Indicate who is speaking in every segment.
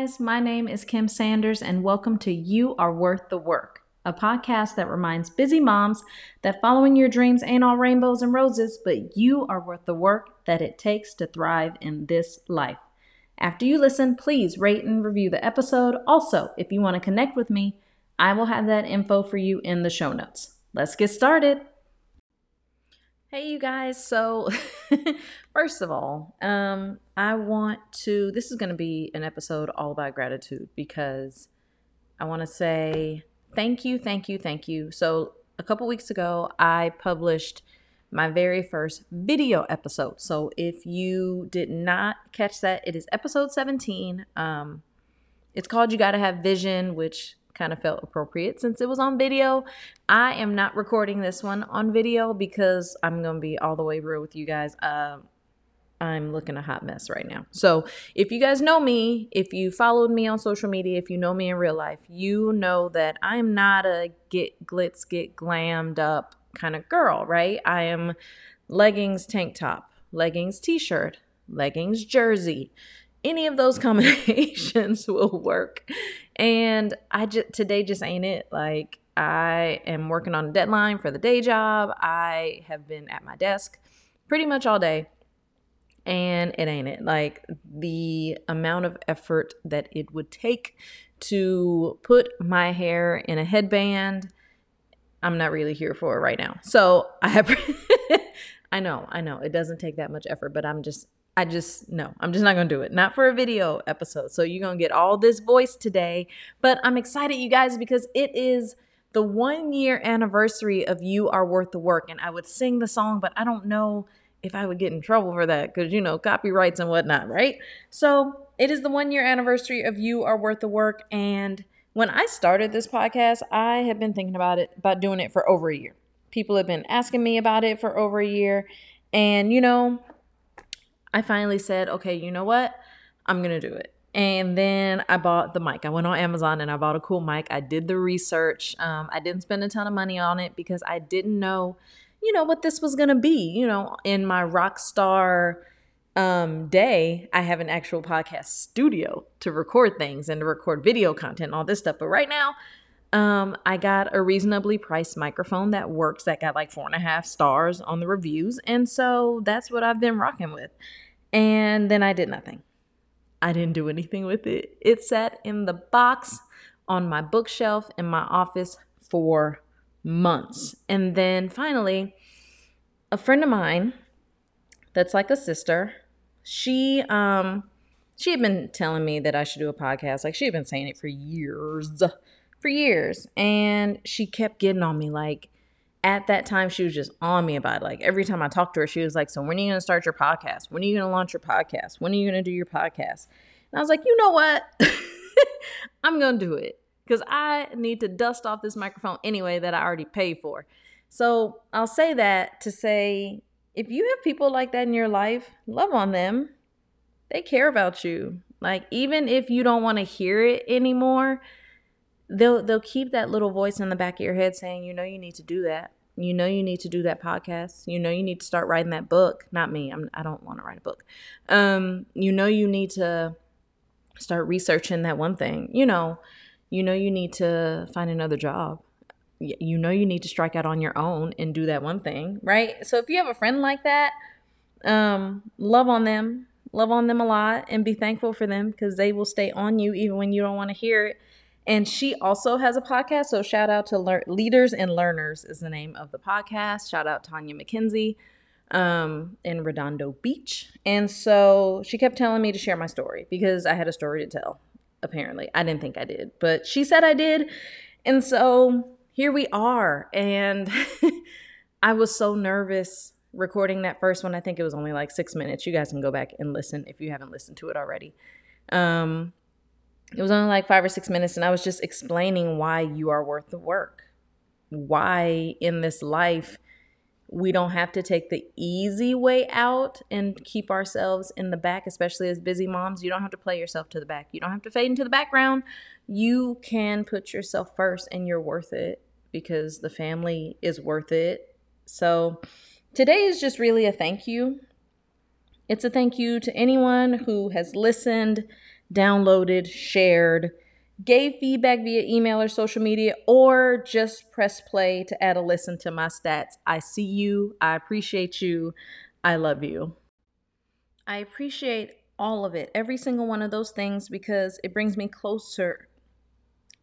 Speaker 1: guys, my name is Kim Sanders, and welcome to You Are Worth the Work, a podcast that reminds busy moms that following your dreams ain't all rainbows and roses, but you are worth the work that it takes to thrive in this life. After you listen, please rate and review the episode. Also, if you want to connect with me, I will have that info for you in the show notes. Let's get started. Hey, you guys. So, first of all, um, I want to, this is going to be an episode all about gratitude because I want to say thank you, thank you, thank you. So, a couple weeks ago, I published my very first video episode. So, if you did not catch that, it is episode 17. Um, it's called You Gotta Have Vision, which kind of felt appropriate since it was on video. I am not recording this one on video because I'm going to be all the way real with you guys. Uh, I'm looking a hot mess right now. So, if you guys know me, if you followed me on social media, if you know me in real life, you know that I'm not a get glitz, get glammed up kind of girl, right? I am leggings, tank top, leggings, t shirt, leggings, jersey. Any of those combinations will work. And I just today just ain't it. Like I am working on a deadline for the day job. I have been at my desk pretty much all day. And it ain't it. Like the amount of effort that it would take to put my hair in a headband, I'm not really here for it right now. So I have I know, I know. It doesn't take that much effort, but I'm just I just no, I'm just not gonna do it. Not for a video episode. So you're gonna get all this voice today. But I'm excited, you guys, because it is the one year anniversary of You Are Worth the Work. And I would sing the song, but I don't know if I would get in trouble for that because you know, copyrights and whatnot, right? So it is the one year anniversary of You Are Worth the Work. And when I started this podcast, I had been thinking about it, about doing it for over a year. People have been asking me about it for over a year. And you know, I finally said, okay, you know what? I'm going to do it. And then I bought the mic. I went on Amazon and I bought a cool mic. I did the research. Um, I didn't spend a ton of money on it because I didn't know, you know, what this was going to be. You know, in my rock star um, day, I have an actual podcast studio to record things and to record video content and all this stuff. But right now, um, I got a reasonably priced microphone that works that got like four and a half stars on the reviews. And so that's what I've been rocking with. And then I did nothing. I didn't do anything with it. It sat in the box on my bookshelf in my office for months. And then finally, a friend of mine that's like a sister, she um she had been telling me that I should do a podcast. Like she had been saying it for years for years. And she kept getting on me like, at that time she was just on me about it. Like every time I talked to her, she was like, So when are you gonna start your podcast? When are you gonna launch your podcast? When are you gonna do your podcast? And I was like, you know what? I'm gonna do it. Because I need to dust off this microphone anyway that I already paid for. So I'll say that to say if you have people like that in your life, love on them. They care about you. Like even if you don't want to hear it anymore, they'll they'll keep that little voice in the back of your head saying, you know, you need to do that. You know, you need to do that podcast. You know, you need to start writing that book. Not me. I'm. I don't want to write a book. Um, you know, you need to start researching that one thing. You know, you know, you need to find another job. You know, you need to strike out on your own and do that one thing, right? So if you have a friend like that, um, love on them, love on them a lot, and be thankful for them because they will stay on you even when you don't want to hear it and she also has a podcast. So shout out to Lear- Leaders and Learners is the name of the podcast. Shout out Tanya McKenzie um, in Redondo Beach. And so she kept telling me to share my story because I had a story to tell. Apparently, I didn't think I did, but she said I did. And so here we are. And I was so nervous recording that first one. I think it was only like six minutes. You guys can go back and listen if you haven't listened to it already. Um, it was only like five or six minutes, and I was just explaining why you are worth the work. Why in this life we don't have to take the easy way out and keep ourselves in the back, especially as busy moms. You don't have to play yourself to the back. You don't have to fade into the background. You can put yourself first, and you're worth it because the family is worth it. So, today is just really a thank you. It's a thank you to anyone who has listened downloaded, shared, gave feedback via email or social media, or just press play to add a listen to my stats. I see you. I appreciate you. I love you. I appreciate all of it, every single one of those things, because it brings me closer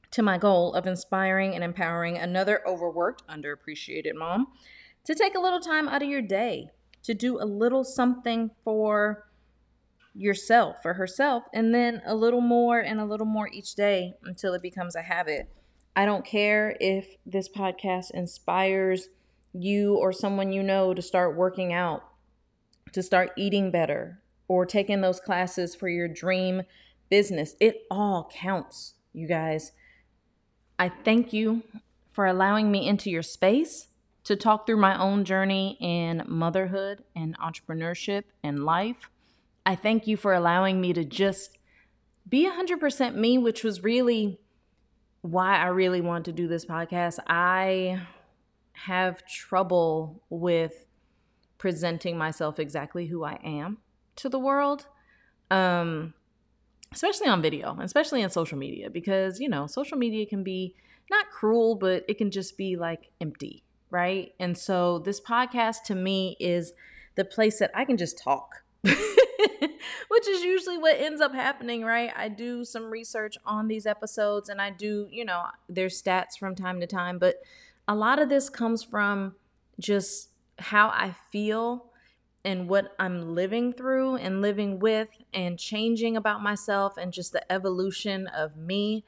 Speaker 1: to my goal of inspiring and empowering another overworked, underappreciated mom to take a little time out of your day to do a little something for yourself, for herself, and then a little more and a little more each day until it becomes a habit. I don't care if this podcast inspires you or someone you know to start working out, to start eating better, or taking those classes for your dream business. It all counts, you guys. I thank you for allowing me into your space to talk through my own journey in motherhood and entrepreneurship and life. I thank you for allowing me to just be 100% me, which was really why I really want to do this podcast. I have trouble with presenting myself exactly who I am to the world. Um especially on video, especially in social media because, you know, social media can be not cruel, but it can just be like empty, right? And so this podcast to me is the place that I can just talk which is usually what ends up happening, right? I do some research on these episodes and I do, you know, their stats from time to time, but a lot of this comes from just how I feel and what I'm living through and living with and changing about myself and just the evolution of me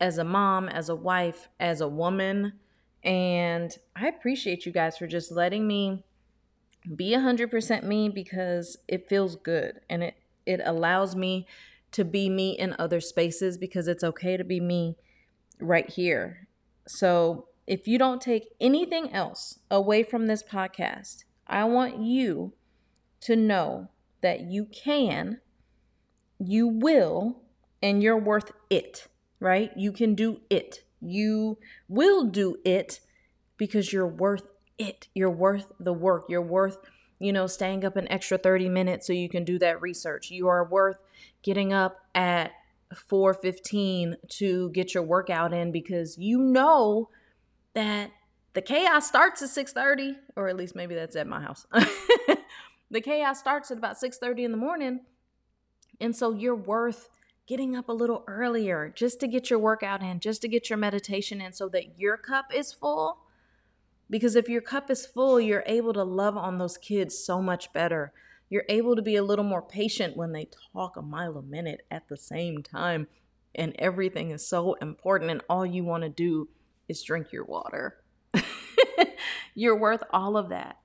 Speaker 1: as a mom, as a wife, as a woman. And I appreciate you guys for just letting me be 100% me because it feels good and it it allows me to be me in other spaces because it's okay to be me right here. So, if you don't take anything else away from this podcast, I want you to know that you can, you will, and you're worth it, right? You can do it. You will do it because you're worth it. You're worth the work. You're worth, you know, staying up an extra 30 minutes so you can do that research. You are worth getting up at 4:15 to get your workout in because you know that the chaos starts at 6:30 or at least maybe that's at my house. the chaos starts at about 6:30 in the morning. And so you're worth getting up a little earlier just to get your workout in, just to get your meditation in so that your cup is full because if your cup is full, you're able to love on those kids so much better. You're able to be a little more patient when they talk a mile a minute at the same time. And everything is so important, and all you want to do is drink your water. you're worth all of that.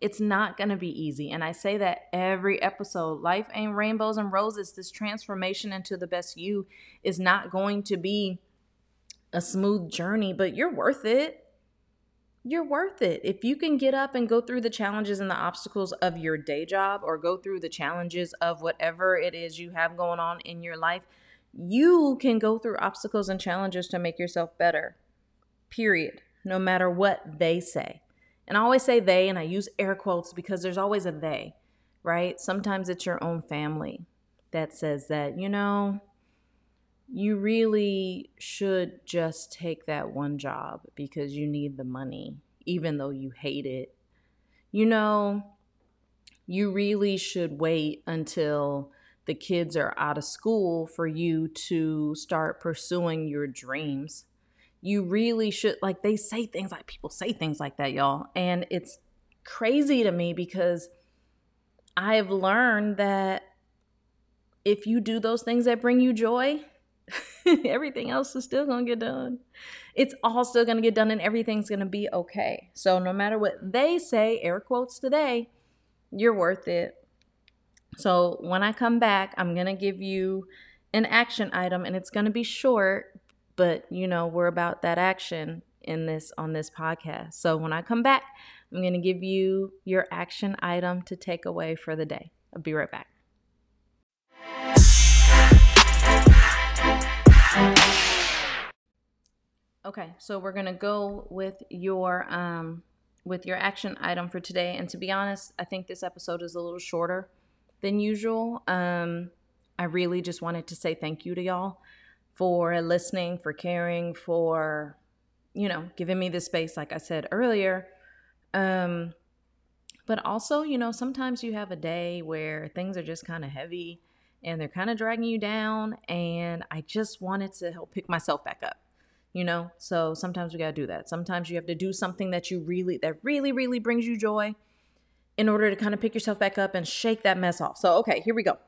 Speaker 1: It's not going to be easy. And I say that every episode. Life ain't rainbows and roses. This transformation into the best you is not going to be a smooth journey, but you're worth it you're worth it. If you can get up and go through the challenges and the obstacles of your day job or go through the challenges of whatever it is you have going on in your life, you can go through obstacles and challenges to make yourself better. Period. No matter what they say. And I always say they, and I use air quotes because there's always a they, right? Sometimes it's your own family that says that, you know, you really should just take that one job because you need the money, even though you hate it. You know, you really should wait until the kids are out of school for you to start pursuing your dreams. You really should, like, they say things like people say things like that, y'all. And it's crazy to me because I've learned that if you do those things that bring you joy, everything else is still going to get done. It's all still going to get done and everything's going to be okay. So, no matter what they say, air quotes today, you're worth it. So, when I come back, I'm going to give you an action item and it's going to be short, but you know, we're about that action in this on this podcast. So, when I come back, I'm going to give you your action item to take away for the day. I'll be right back. Okay, so we're gonna go with your um, with your action item for today. And to be honest, I think this episode is a little shorter than usual. Um, I really just wanted to say thank you to y'all for listening, for caring, for, you know, giving me the space, like I said earlier. Um, but also, you know, sometimes you have a day where things are just kind of heavy and they're kind of dragging you down. And I just wanted to help pick myself back up, you know? So sometimes we got to do that. Sometimes you have to do something that you really, that really, really brings you joy in order to kind of pick yourself back up and shake that mess off. So, okay, here we go.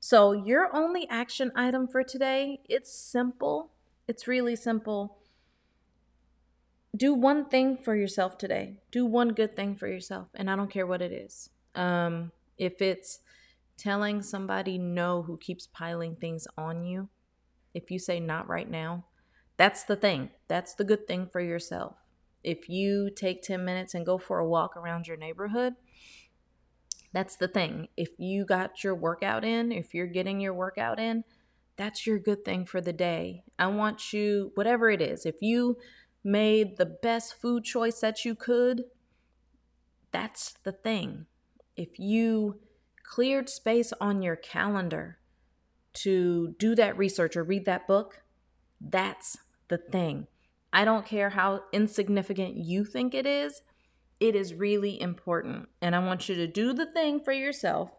Speaker 1: So, your only action item for today, it's simple. It's really simple. Do one thing for yourself today. Do one good thing for yourself, and I don't care what it is. Um, if it's telling somebody no who keeps piling things on you, if you say not right now, that's the thing. That's the good thing for yourself. If you take 10 minutes and go for a walk around your neighborhood, that's the thing. If you got your workout in, if you're getting your workout in, that's your good thing for the day. I want you, whatever it is, if you made the best food choice that you could, that's the thing. If you cleared space on your calendar to do that research or read that book, that's the thing. I don't care how insignificant you think it is, it is really important. And I want you to do the thing for yourself.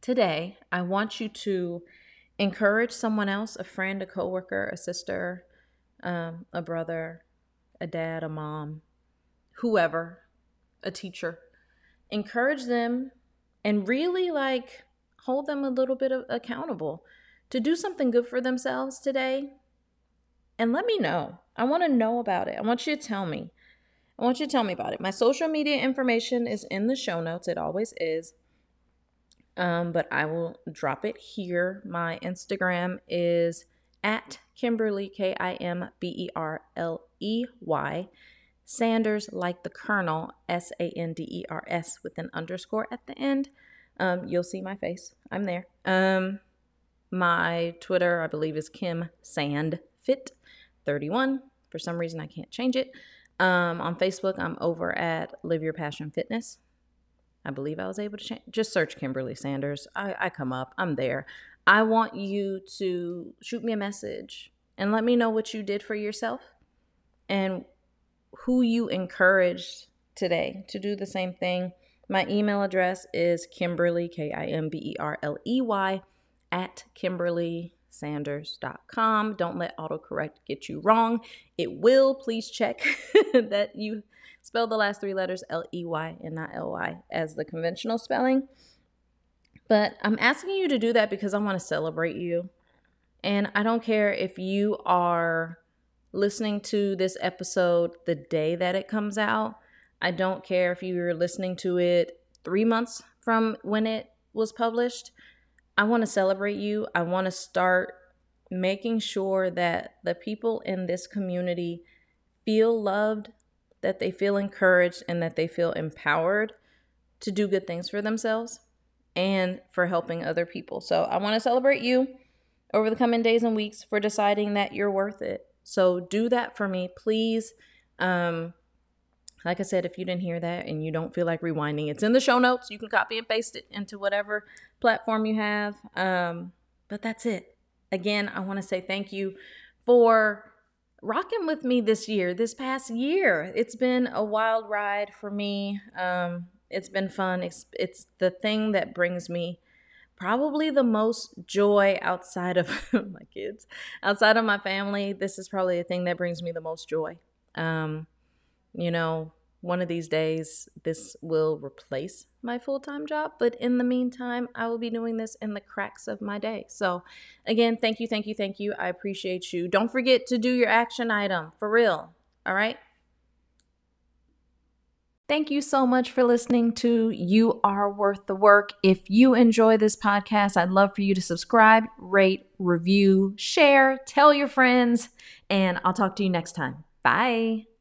Speaker 1: Today, I want you to encourage someone else, a friend, a coworker, a sister, um, a brother, a dad, a mom, whoever, a teacher. Encourage them and really like hold them a little bit accountable to do something good for themselves today. And let me know. I want to know about it. I want you to tell me. I want you to tell me about it. My social media information is in the show notes. It always is. Um, but I will drop it here. My Instagram is at Kimberley, K I M B E R L E Y. Sanders, like the Colonel, S A N D E R S, with an underscore at the end. Um, you'll see my face. I'm there. Um, my Twitter, I believe, is Kim Sand Fit 31. For some reason, I can't change it. Um, on Facebook, I'm over at Live Your Passion Fitness. I believe I was able to change. Just search Kimberley Sanders. I, I come up. I'm there. I want you to shoot me a message and let me know what you did for yourself and who you encouraged today to do the same thing. My email address is Kimberley, K I M B E R L E Y, at Kimberley sanders.com. Don't let autocorrect get you wrong. It will. Please check that you spell the last three letters L E Y and not L Y as the conventional spelling. But I'm asking you to do that because I want to celebrate you. And I don't care if you are listening to this episode the day that it comes out. I don't care if you're listening to it three months from when it was published. I want to celebrate you. I want to start making sure that the people in this community feel loved, that they feel encouraged, and that they feel empowered to do good things for themselves and for helping other people. So I want to celebrate you over the coming days and weeks for deciding that you're worth it. So do that for me, please. Um, like I said, if you didn't hear that and you don't feel like rewinding, it's in the show notes. You can copy and paste it into whatever platform you have. Um, but that's it. Again, I want to say thank you for rocking with me this year, this past year. It's been a wild ride for me. Um, it's been fun. It's, it's the thing that brings me probably the most joy outside of my kids, outside of my family. This is probably the thing that brings me the most joy. Um, you know, one of these days this will replace my full time job, but in the meantime, I will be doing this in the cracks of my day. So, again, thank you, thank you, thank you. I appreciate you. Don't forget to do your action item for real. All right. Thank you so much for listening to You Are Worth the Work. If you enjoy this podcast, I'd love for you to subscribe, rate, review, share, tell your friends, and I'll talk to you next time. Bye.